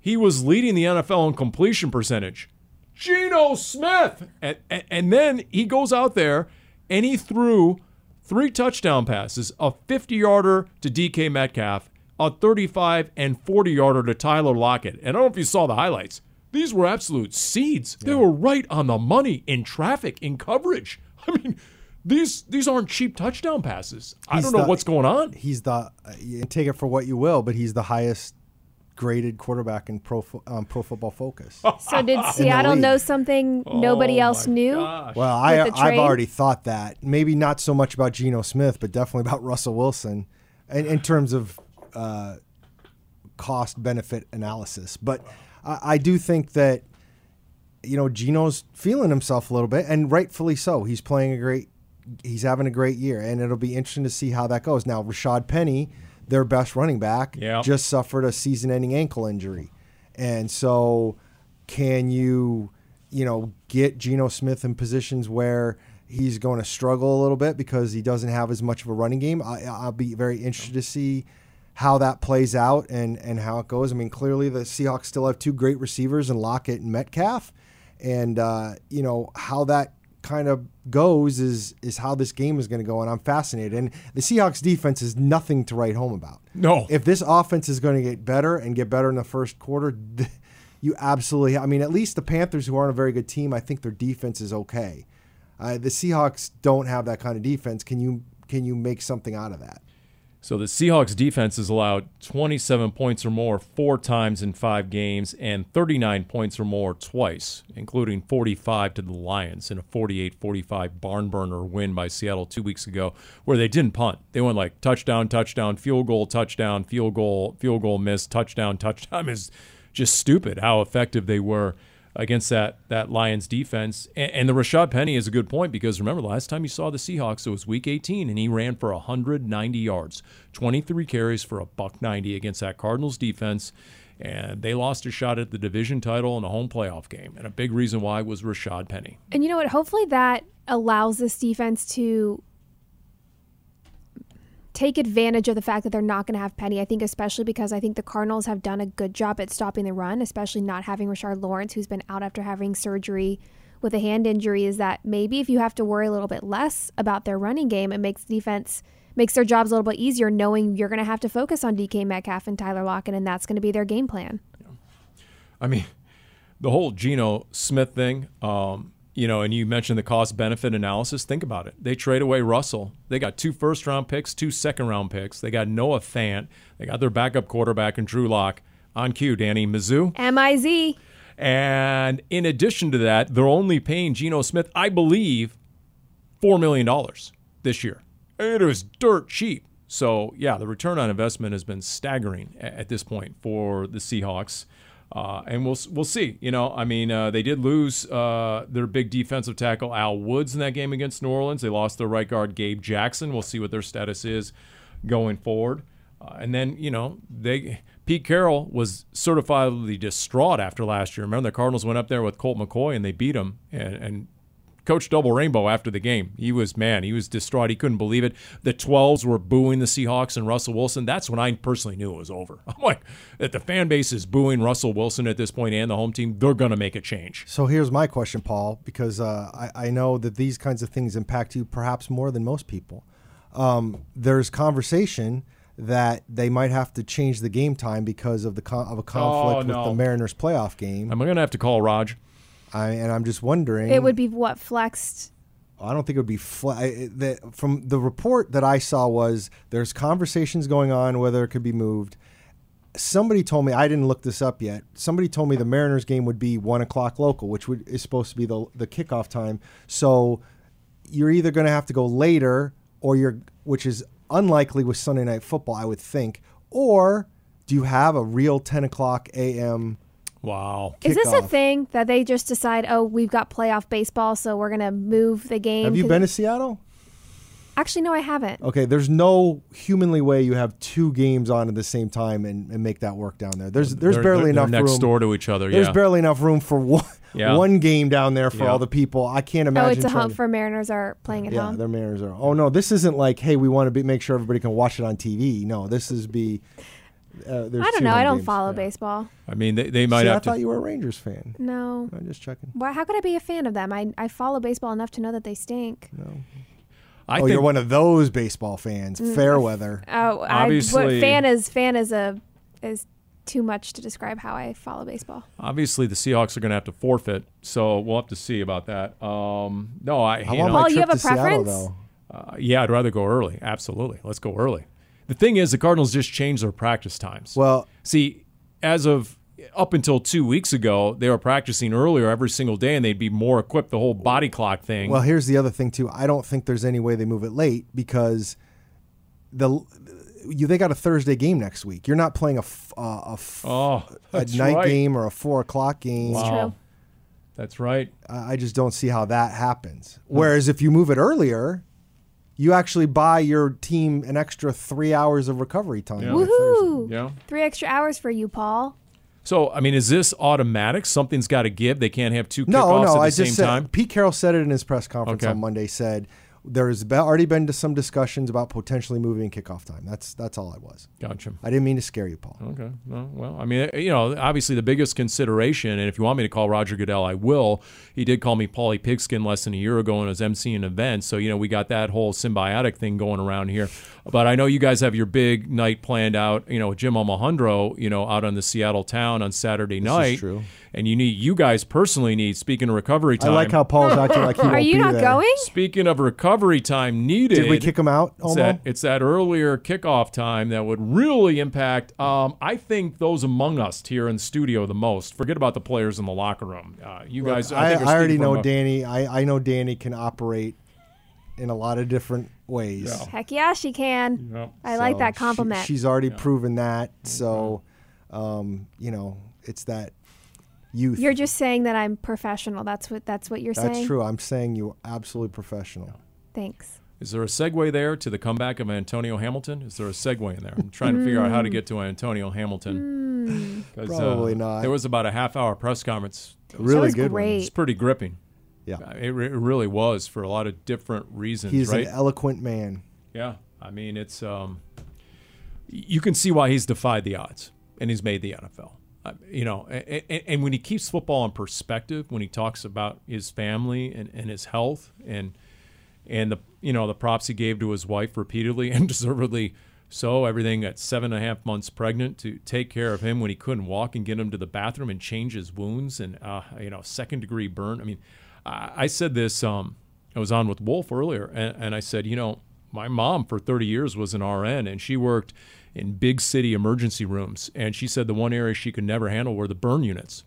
He was leading the NFL in completion percentage. Geno Smith, and, and, and then he goes out there and he threw three touchdown passes: a 50-yarder to DK Metcalf, a 35 and 40-yarder to Tyler Lockett. And I don't know if you saw the highlights. These were absolute seeds. They were right on the money in traffic, in coverage. I mean, these these aren't cheap touchdown passes. I don't know the- what's going on. He's the uh, you take it for what you will, but he's the highest graded quarterback in pro fo- um, pro football focus. So did Seattle know something nobody Oh, else knew? gosh. Well, I, I've already thought that. Maybe not so much about Geno Smith, but definitely about Russell Wilson in, in terms of uh, cost benefit analysis. But I, I do think that, you know, Geno's feeling himself a little bit, and rightfully so. He's playing a great, he's having a great year, and it'll be interesting to see how that goes. Now, Rashad Penny, their best running back, Yep. just suffered a season ending ankle injury. And so, can you, you know, get Geno Smith in positions where he's going to struggle a little bit because he doesn't have as much of a running game? I, I'll be very interested to see how that plays out and, and how it goes. I mean, clearly the Seahawks still have two great receivers in Lockett and Metcalf. And, uh, you know, how that kind of goes is is how this game is going to go. And I'm fascinated. And the Seahawks defense is nothing to write home about. No. If this offense is going to get better and get better in the first quarter, you absolutely. I mean, at least the Panthers, who aren't a very good team, I think their defense is okay. Uh, the Seahawks don't have that kind of defense. Can you can you make something out of that? So the Seahawks defense has allowed 27 points or more four times in five games and 39 points or more twice, including 45 to the Lions in a 48-45 barn burner win by Seattle two weeks ago, where they didn't punt. They went like touchdown, touchdown, field goal, touchdown, field goal, field goal miss, touchdown, touchdown. Is just stupid how effective they were against that that Lions defense. And, and the Rashad Penny is a good point because remember last time you saw the Seahawks, it was Week 18, and he ran for 190 yards, 23 carries for a buck 90 against that Cardinals defense. And they lost a shot at the division title in a home playoff game. And a big reason why was Rashad Penny. And you know what? Hopefully that allows this defense to take advantage of the fact that they're not going to have Penny. I think especially because I think the Cardinals have done a good job at stopping the run, especially not having Rashard Lawrence, who's been out after having surgery with a hand injury. Is that maybe if you have to worry a little bit less about their running game, it makes defense makes their jobs a little bit easier, knowing you're going to have to focus on DK Metcalf and Tyler Lockett, and that's going to be their game plan. I mean, the whole Geno Smith thing, um, you know, and you mentioned the cost benefit analysis. Think about it. They trade away Russell. They got two first round picks, two second round picks. They got Noah Fant. They got their backup quarterback and Drew Lock on cue, Danny Mizzou. M I Z. And in addition to that, they're only paying Geno Smith, I believe, $4 million this year. It is dirt cheap. So, yeah, the return on investment has been staggering at this point for the Seahawks. Uh, and we'll we'll see. You know, I mean, uh, they did lose uh, their big defensive tackle Al Woods in that game against New Orleans. They lost their right guard Gabe Jackson. We'll see what their status is going forward. Uh, and then you know they Pete Carroll was certifiably distraught after last year. Remember the Cardinals went up there with Colt McCoy and they beat him and, and Coach Double Rainbow after the game. He was man, he was distraught. He couldn't believe it. The 12s were booing the Seahawks and Russell Wilson. That's when I personally knew it was over. I'm like, that the fan base is booing Russell Wilson at this point and the home team. They're going to make a change. So here's my question, Paul, because uh, I, I know that these kinds of things impact you perhaps more than most people. Um, there's conversation that they might have to change the game time because of the con- of a conflict Oh, no. with the Mariners playoff game. I'm going to have to call Raj. I, and I'm just wondering. It would be what flexed. I don't think it would be fla- I- the, from the report that I saw was there's conversations going on whether it could be moved. Somebody told me I didn't look this up yet. Somebody told me the Mariners game would be one o'clock local, which would, is supposed to be the the kickoff time. So you're either going to have to go later, or you're which is unlikely with Sunday night football, I would think, or do you have a real 10 o'clock a.m. Wow. Is this a thing that they just decide, oh, we've got playoff baseball, so we're going to move the game? Have you 'Cause- been to Seattle? Actually, no, I haven't. Okay, there's no humanly way you have two games on at the same time and, and make that work down there. There's there's They're- barely they're, enough they're next room. door to each other. there's yeah. barely enough room for one, Yeah. one game down there for Yeah. all the people. I can't oh, imagine. Oh, imagine. it's a trying home to- for Mariners are playing at yeah, home. their Mariners are. Oh no, this isn't like hey, we want to be, make sure everybody can watch it on TV. No, this is be. Uh, there's I don't know. I don't games. follow Yeah. baseball. I mean, they, they might See, I have thought you were a Rangers fan. No. I'm just checking. Why, how could I be a fan of them? I, I follow baseball enough to know that they stink. I oh, think you're one of those baseball fans. Mm. Fair weather. Oh, I, Obviously- what fan is fan is a is too much to describe how I follow baseball. obviously the Seahawks are going to have to forfeit, so we'll have to see about that. Um, no, I. I you want know, my Oh, you trip have a to Seattle preference? though. Uh, yeah, I'd rather go early. Absolutely. Let's go early. The thing is, the Cardinals just changed their practice times. Well, see, as of up until two weeks ago, they were practicing earlier every single day, and they'd be more equipped. The whole body clock thing. Well, here's the other thing too. I don't think there's any way they move it late because the you they got a Thursday game next week. You're not playing a f- uh, a, f- oh, a night right. game or a four o'clock game. Wow. true. That's right. I I just don't see how that happens. Whereas if you move it earlier, you actually buy your team an extra three hours of recovery time. Yeah. on Woohoo! Yeah. Three extra hours for you, Paul. So, I mean, is this automatic? Something's got to give. They can't have two No, kickoffs no. at the I same just said time. Pete Carroll said it in his press conference Okay. on Monday. Said there's be- already been some discussions about potentially moving kickoff time. That's that's all I was. Gotcha. I didn't mean to scare you, Paul. Okay. No, well, I mean, you know, obviously the biggest consideration, and if you want me to call Roger Goodell, I will. He did call me Paulie Pigskin less than a year ago and was emceeing an event. So, you know, we got that whole symbiotic thing going around here. But I know you guys have your big night planned out, you know, with Jim Almohandro, you know, out on the Seattle town on Saturday night. true. And you need, you guys personally need, speaking of recovery time. I like how Paul's acting like he Are won't you be not there. going? Speaking of recovery time needed. Did we kick him out? It's that, it's that earlier kickoff time that would really impact, um, I think, those among us here in the studio the most. Forget about the players in the locker room. Uh, you guys, I, I, think I already know a- Danny. I, I know Danny can operate in a lot of different ways. Yeah. Heck yeah, she can. Yep. I like So that she- compliment. she's already proven that. So, um, you know, it's that youth. you're just saying that I'm professional. That's what that's what you're That's saying. That's true. I'm saying you're absolutely professional. Thanks. Is there a segue there to the comeback of Antonio Hamilton? Is there a segue in there? I'm trying to figure out how to get to Antonio Hamilton. 'Cause, uh, Probably not. There was about a half hour press conference. It was, Really good great. it's pretty gripping. Yeah. Uh, It, re- it really was for a lot of different reasons, He's right? an eloquent man. Yeah, I mean it's um, you can see why he's defied the odds and he's made the NFL. Uh, you know, and, and when he keeps football in perspective, when he talks about his family and, and his health and and the you know the props he gave to his wife repeatedly and deservedly so, everything at seven and a half months pregnant to take care of him when he couldn't walk and get him to the bathroom and change his wounds and uh, you know second degree burn. I mean, I, I said this. Um, I was on with Wolf earlier, and, and I said, you know, my mom for 30 years was an RN, and she worked in big city emergency rooms, and she said the one area she could never handle were the burn units.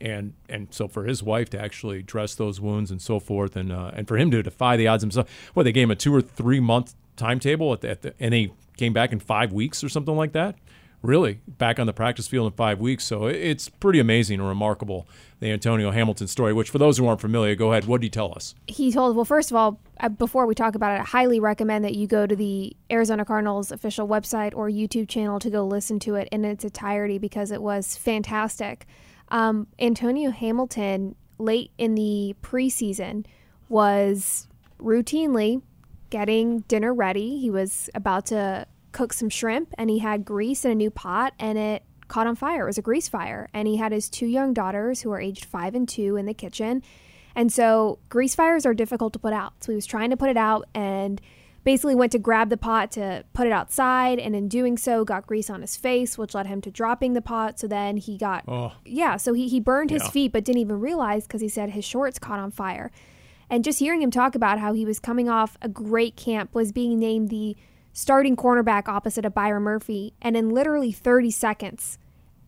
And and so for his wife to actually dress those wounds and so forth, and uh, and for him to defy the odds himself, what they gave him a two or three month timetable at the, at the and he came back in five weeks or something like that. really back on the practice field in five weeks. So it's pretty amazing and remarkable, the Antonio Hamilton story, which for those who aren't familiar, go ahead. What did he tell us? He told, well, first of all, uh, before we talk about it, I highly recommend that you go to the Arizona Cardinals official website or YouTube channel to go listen to it in its entirety because it was fantastic. Um, Antonio Hamilton, late in the preseason, was routinely getting dinner ready. He was about to cook some shrimp and he had grease in a new pot and it caught on fire. It was a grease fire. And he had his two young daughters who are aged five and two in the kitchen. And so grease fires are difficult to put out. So he was trying to put it out and basically went to grab the pot to put it outside and in doing so got grease on his face which led him to dropping the pot so then he got Oh. yeah so he, he burned his Yeah. feet but didn't even realize because he said his shorts caught on fire and just hearing him talk about how he was coming off a great camp was being named the starting cornerback opposite of Byron Murphy and in literally 30 seconds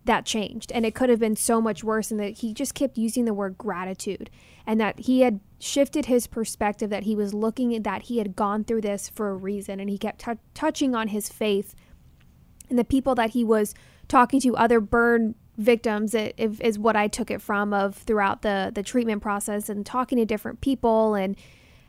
that changed and it could have been so much worse and that he just kept using the word gratitude and that he had shifted his perspective that he was looking at that he had gone through this for a reason and he kept tou touching on his faith. And the people that he was talking to other burn victims i- if, is what I took it from of throughout the the treatment process and talking to different people and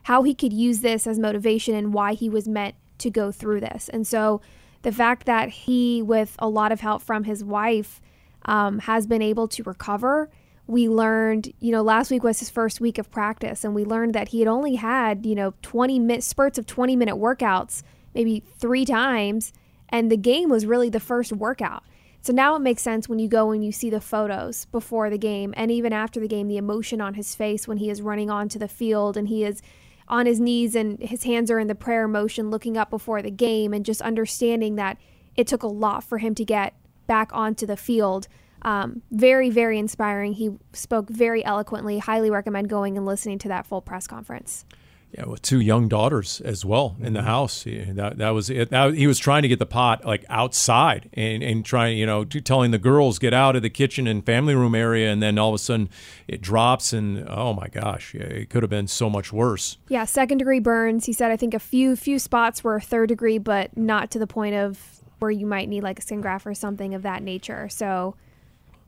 how he could use this as motivation and why he was meant to go through this and so the fact that he with a lot of help from his wife um, has been able to recover we learned you know last week was his first week of practice and we learned that he had only had you know 20 minute spurts of 20 minute workouts maybe three times and the game was really the first workout. So now it makes sense when you go and you see the photos before the game and even after the game, the emotion on his face when he is running onto the field and he is on his knees and his hands are in the prayer motion looking up before the game and just understanding that it took a lot for him to get back onto the field. Um, very, very inspiring. He spoke very eloquently. Highly recommend going and listening to that full press conference. Yeah, with two young daughters as well in Mm-hmm. the house. Yeah, That that was it. That, he was trying to get the pot like outside and and trying, you know, to telling the girls get out of the kitchen and family room area, and then all of a sudden it drops, and oh my gosh, yeah, it could have been so much worse. Yeah, second degree burns. He said I think a few few spots were third degree, but not to the point of where you might need like a skin graft or something of that nature. So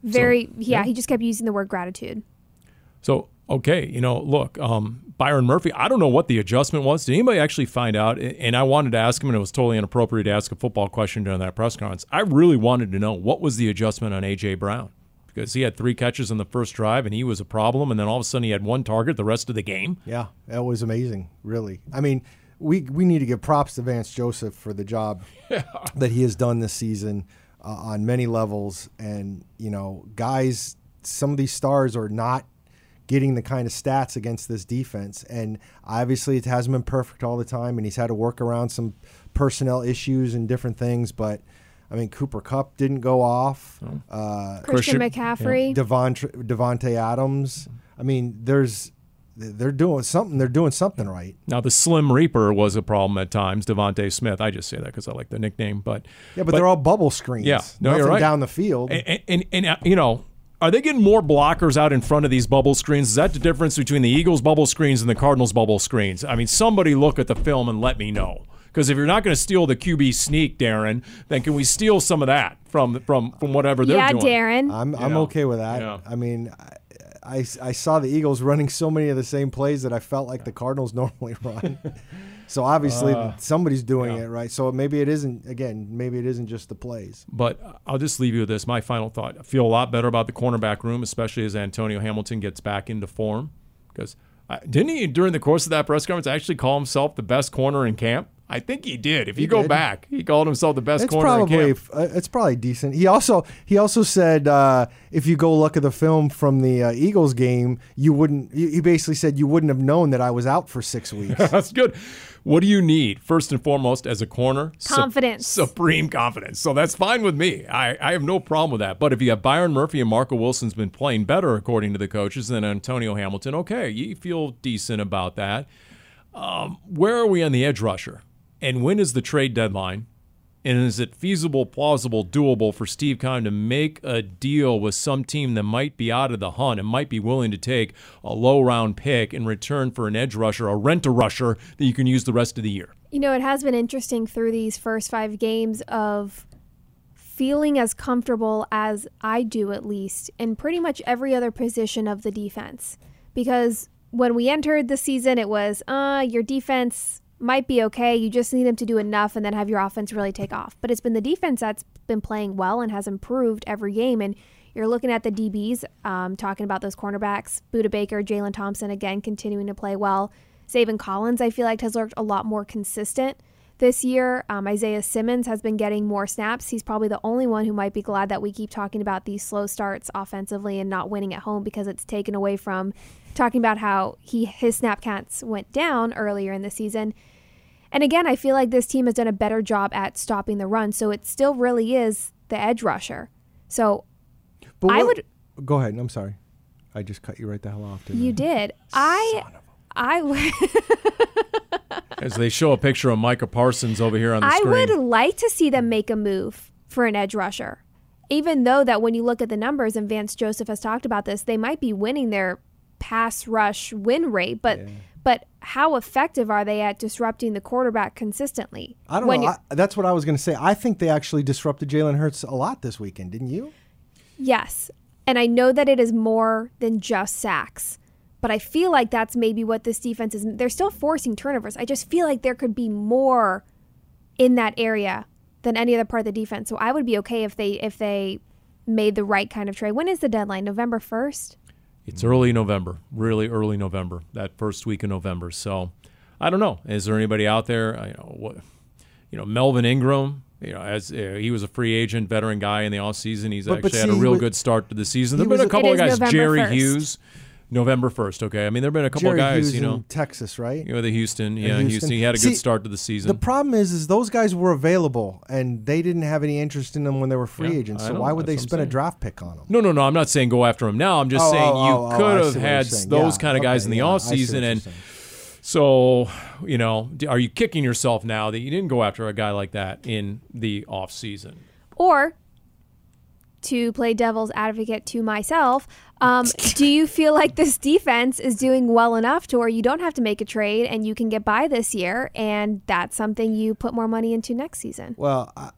very yeah, he just kept using the word gratitude. So okay, you know, look, um, Byron Murphy. I don't know what the adjustment was. Did anybody actually find out? And I wanted to ask him, and it was totally inappropriate to ask a football question during that press conference. I really wanted to know what was the adjustment on AJ Brown because he had three catches in the first drive, and he was a problem. And then all of a sudden, he had one target the rest of the game. Yeah, that was amazing. Really, I mean, we we need to give props to Vance Joseph for the job that he has done this season uh, on many levels. And you know, guys, some of these stars are not getting the kind of stats against this defense. And obviously, it hasn't been perfect all the time, and he's had to work around some personnel issues and different things. But I mean, Cooper Kupp didn't go off. Uh, Christian, Christian- McCaffrey. Devontre, Davante Adams. I mean, there's they're doing something. They're doing something right. Now, the Slim Reaper was a problem at times. DeVonta Smith. I just say that because I like the nickname, but Yeah, but, they're all bubble screens. Yeah, no, Nothing you're right. down the field. And, and, and, and, uh, you know, are they getting more blockers out in front of these bubble screens? Is that the difference between the Eagles bubble screens and the Cardinals bubble screens? I mean, somebody look at the film and let me know. Because if you're not going to steal the QB sneak, Darren, then can we steal some of that from from from whatever they're yeah, doing? Yeah, Darren. I'm I'm Yeah. okay with that. Yeah. I mean, I, I, I saw the Eagles running so many of the same plays that I felt like the Cardinals normally run. So obviously Uh, somebody's doing it right. So maybe it isn't. Again, maybe it isn't just the plays. But I'll just leave you with this. My final thought. I feel a lot better about the cornerback room, especially as Antonio Hamilton gets back into form. Because uh, didn't he, during the course of that press conference, actually call himself the best corner in camp? I think he did. If you go did. back, he called himself the best It's corner in probably camp. uh, it's probably decent. He also he also said uh, if you go look at the film from the uh, Eagles game, you wouldn't. He he basically said you wouldn't have known that I was out for six weeks. That's good. What do you need first and foremost as a corner? Sup- Confidence. supreme confidence. So that's fine with me. I, I have no problem with that. But if you have Byron Murphy and Marco Wilson's been playing better according to the coaches than Antonio Hamilton, okay, you feel decent about that. Um, where are we on the edge rusher? And when is the trade deadline? And is it feasible, plausible, doable for Steve Keim to make a deal with some team that might be out of the hunt and might be willing to take a low round pick in return for an edge rusher, a rent a rusher that you can use the rest of the year? You know, it has been interesting through these first five games of feeling as comfortable as I do, at least, in pretty much every other position of the defense. Because when we entered the season, it was, uh, your defense might be okay. You just need them to do enough and then have your offense really take off. But it's been the defense that's been playing well and has improved every game. And you're looking at the DBs, um, talking about those cornerbacks, Budda Baker, Jalen Thompson, again, continuing to play well. Zaven Collins, I feel like, has looked a lot more consistent this year. Um, Isaiah Simmons has been getting more snaps. He's probably the only one who might be glad that we keep talking about these slow starts offensively and not winning at home because it's taken away from talking about how he his snap counts went down earlier in the season. And again, I feel like this team has done a better job at stopping the run, so it still really is the edge rusher. So But I would go ahead. I'm sorry. I just cut you right the hell off. Didn't you I? did. I I would As they show a picture of Micah Parsons over here on the I screen. I would like to see them make a move for an edge rusher. Even though that when you look at the numbers and Vance Joseph has talked about this, they might be winning their pass rush win rate, but but how effective are they at disrupting the quarterback consistently? I don't When know. I, that's what I was going to say. I think they actually disrupted Jalen Hurts a lot this weekend, didn't you? Yes. And I know that it is more than just sacks, but I feel like that's maybe what this defense is. They're still forcing turnovers. I just feel like there could be more in that area than any other part of the defense. So I would be okay if they if they made the right kind of trade. When is the deadline? November 1st? It's early November, really early November, that first week of November. So I don't know. Is there anybody out there? I know what, you know, Melvin Ingram. You know, as uh, he was a free agent, veteran guy in the offseason. He's But- but actually had a real was- good start to the season. he There've been a a- couple of guys. November Jerry 1st. Hughes, November first. Okay, I mean there've been a couple Jerry of guys. Hughes you know, in Texas, right? you know the Houston. Yeah, Houston. Houston. He had a good start to the season. The problem is, is those guys were available and they didn't have any interest in them when they were free Yeah, agents. So why would they that's what spend a draft pick on them? No, no, no. I'm not saying go after him now. I'm just Oh, oh saying oh, you oh, oh, could I have see what you're had those Yeah, kind of guys okay, in the yeah, off season and so you know, are you kicking yourself now that you didn't go after a guy like that in the off season? Or to play devil's advocate to myself, um, do you feel like this defense is doing well enough to where you don't have to make a trade and you can get by this year, and that's something you put more money into next season? Well, I,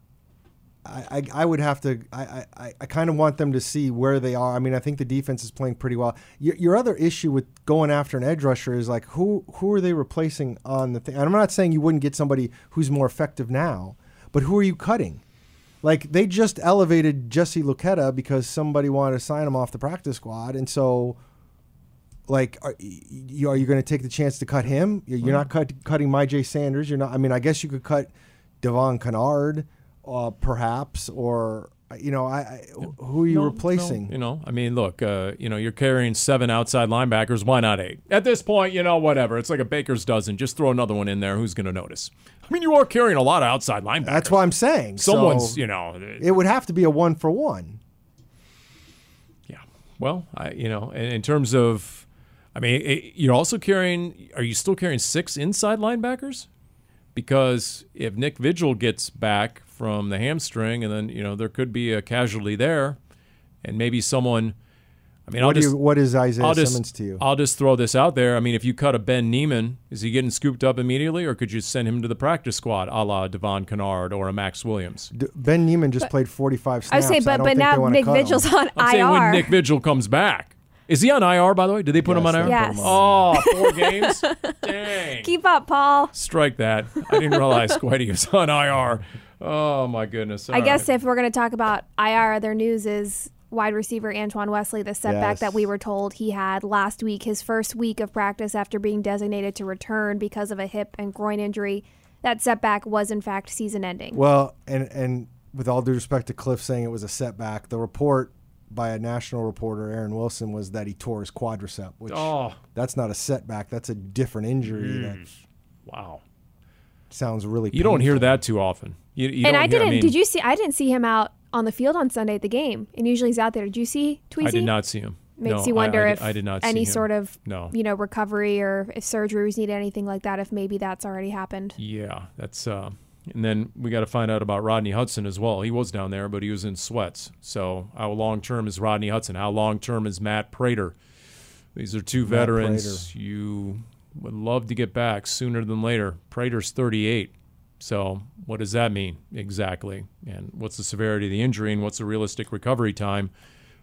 I, I would have to. I, I, I kind of want them to see where they are. I mean, I think the defense is playing pretty well. Your, your other issue with going after an edge rusher is like who who are they replacing on the thing? And I'm not saying you wouldn't get somebody who's more effective now, but who are you cutting? Like they just elevated Jesse Luketa because somebody wanted to sign him off the practice squad, and so. Like, are you, are you going to take the chance to cut him? You're, you're not cut, cutting Myjai Sanders. You're not. I mean, I guess you could cut Devon Kennard, uh, perhaps, or you know, I, I who are you No, replacing? no, you know, I mean, look, uh, you know, you're carrying seven outside linebackers. Why not eight? At this point, you know, whatever. It's like a baker's dozen. Just throw another one in there. Who's going to notice? I mean, you are carrying a lot of outside linebackers. That's what I'm saying. Someone's, So you know, it would have to be a one for one. Yeah. Well, I, you know, in, in terms of, I mean, it, you're also carrying. Are you still carrying six inside linebackers? Because if Nick Vigil gets back from the hamstring, and then you know there could be a casualty there, and maybe someone. I mean, I'll What, just you, what is Isaiah I'll just Simmons to you? I'll just throw this out there. I mean, if you cut a Ben Niemann, is he getting scooped up immediately, or could you send him to the practice squad, a la Devon Kennard or a Max Williams? D- ben Niemann just played 45 I would say, but don't but now Nick cut him. Vigil's on I'm saying when Nick Vigil comes back. Is he on IR, by the way? Did they put him on IR? they Yes. Oh, four games? Dang. Keep up, Paul. Strike that. I didn't realize Squiddy was on IR. Oh, my goodness. I guess if we're going to talk about IR, other news is wide receiver Antoine Wesley, the setback Yes. that we were told he had last week, his first week of practice after being designated to return because of a hip and groin injury. That setback was, in fact, season ending. Well, and and with all due respect to Cliff saying it was a setback, the report by a national reporter, Aaron Wilson, was that he tore his quadricep, which Oh. that's not a setback. That's a different injury. That hmm. Wow. sounds really. You don't hear that too often. You, you and don't I didn't. mean, did you see? I didn't see him out on the field on Sunday at the game, and usually he's out there. Did you see Tweezy? I did not see him. Makes No, you wonder I, if I did not any him. sort of No. you know recovery or if surgery was needed, anything like that. If maybe that's already happened. Yeah, that's. Uh, and then we got to find out about Rodney Hudson as well. He was down there, but he was in sweats. So how long term is Rodney Hudson? How long term is Matt Prater? These are two veterans you would love to get back sooner than later. Prater's 38. So, what does that mean exactly? And what's the severity of the injury and what's the realistic recovery time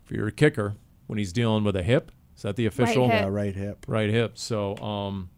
for your kicker when he's dealing with a hip? Is that the official? hip. Yeah, right hip. Right hip. So, um,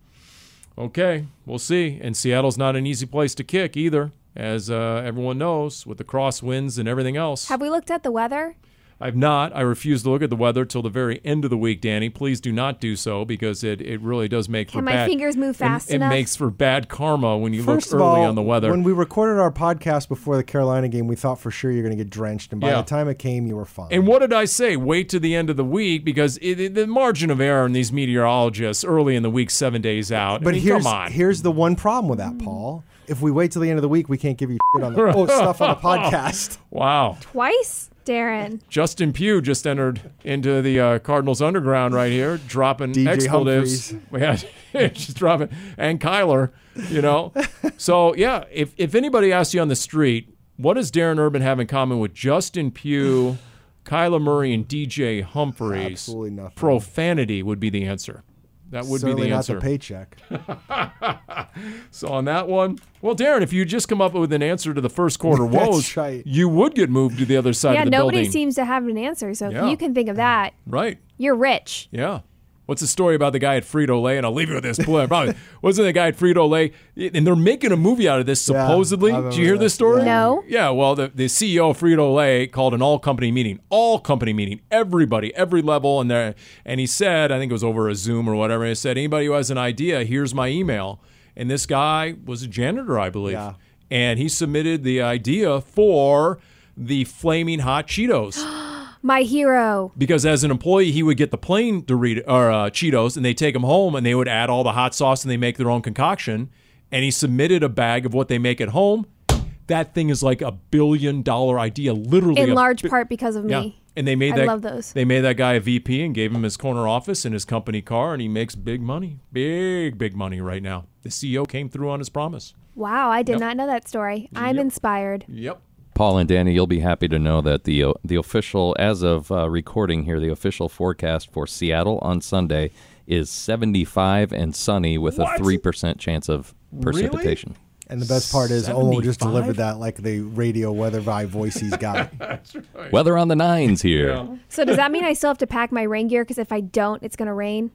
okay, we'll see. And Seattle's not an easy place to kick either, as uh, everyone knows, with the crosswinds and everything else. Have we looked at the weather? I've not. I refuse to look at the weather till the very end of the week, Danny. Please do not do so because it, it really does make for Can my bad. fingers move fast it, enough? It makes for bad karma when you First look of early all, on the weather. when we recorded our podcast before the Carolina game, we thought for sure you're going to get drenched, and by Yeah. the time it came, you were fine. And what did I say? Wait to the end of the week because it, it- the margin of error in these meteorologists early in the week, seven days out. I but mean, here's come on. here's the one problem with that, Paul. If we wait till the end of the week, we can't give you shit on the oh, stuff on the podcast. wow. Twice, Darren. Justin Pugh just entered into the uh, Cardinals underground right here, dropping DJ expletives. Humphries. Yeah, just dropping, and Kyler, you know. so yeah, if if anybody asks you on the street, what does Darren Urban have in common with Justin Pugh, Kyler Murray, and DJ Humphries? Absolutely nothing. Profanity would be the answer. That would Certainly be the not answer. the paycheck. So on that one, well, Darren, if you just come up with an answer to the first quarter That's woes, right. you would get moved to the other side yeah, of the nobody building. seems to have an answer. So Yeah. if you can think of that, right. you're rich. Yeah. What's the story about the guy at Frito Lay? And I'll leave you with this. Probably wasn't the guy at Frito Lay, and they're making a movie out of this supposedly. I Did you hear that. this story? No. Yeah. Well, the, the CEO of Frito Lay called an all company meeting, all company meeting, everybody, every level, and there, and he said, I think it was over a Zoom or whatever. He said, anybody who has an idea, here's my email. And this guy was a janitor, I believe, Yeah. and he submitted the idea for the flaming hot Cheetos My hero. because as an employee he would get the plain Dorito or uh, Cheetos and they take them home and they would add all the hot sauce and they make their own concoction and he submitted a bag of what they make at home that thing is like a billion dollar idea literally In large bi- part because of yeah me. and they made I that love those. they made that guy a VP and gave him his corner office and his company car and he makes big money big big money right now the CEO came through on his promise Wow, I did Yep. not know that story. I'm Yep. inspired. yep Paul and Danny, you'll be happy to know that the uh, the official, as of uh, recording here, the official forecast for Seattle on Sunday is 75 and sunny with What? a three percent chance of precipitation. And the best part is Olo just delivered that like the radio weather vibe voice he's got. right. Weather on the nines here. Yeah. So does that mean I still have to pack my rain gear? Because if I don't, it's going to rain.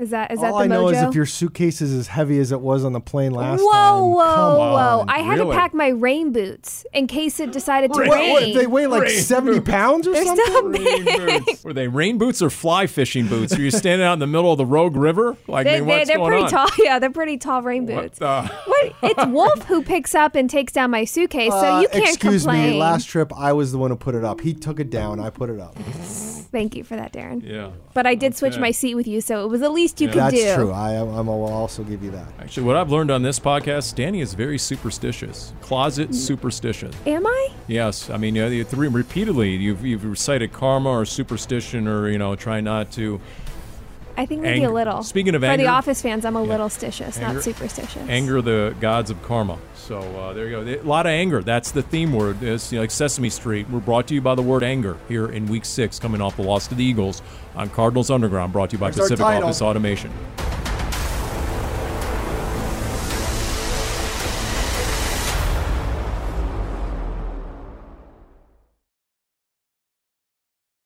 Is that is that All the I know is if your suitcase is as heavy as it was on the plane last whoa, time. whoa, come whoa! on. I had Really? to pack my rain boots in case it decided to Rain- rain. What, they weigh like Rain 70 boots. pounds or They're something? still big. Were they rain boots or fly fishing boots? Are you standing out in the middle of the Rogue River? Like, I They, mean, they, what's they're going pretty on? tall. Yeah, they're pretty tall rain boots. the- What? It's Wolf who picks up and takes down my suitcase, so Uh, you can't excuse complain. me, last trip I was the one who put it up. He took it down, I put it up. Thank you for that, Darren. Yeah. But I did switch Okay. my seat with you, so it was the least you Yeah. could That's do. true. I, I will also give you that. Actually, what I've learned on this podcast, Danny is very superstitious. Closet mm. superstition. Am I? Yes, I mean, you know, you three repeatedly you've you've recited karma or superstition or you know try not to I think maybe Anger- a little. Speaking of For anger- the Office fans, I'm a little stitious, Anger- not superstitious. anger the gods of karma. So uh, there you go. A lot of anger. That's the theme word. It's you know, like Sesame Street. We're brought to you by the word anger here in Week Six, coming off the loss to the Eagles on Cardinals Underground. Brought to you by That's our Pacific. Office Automation.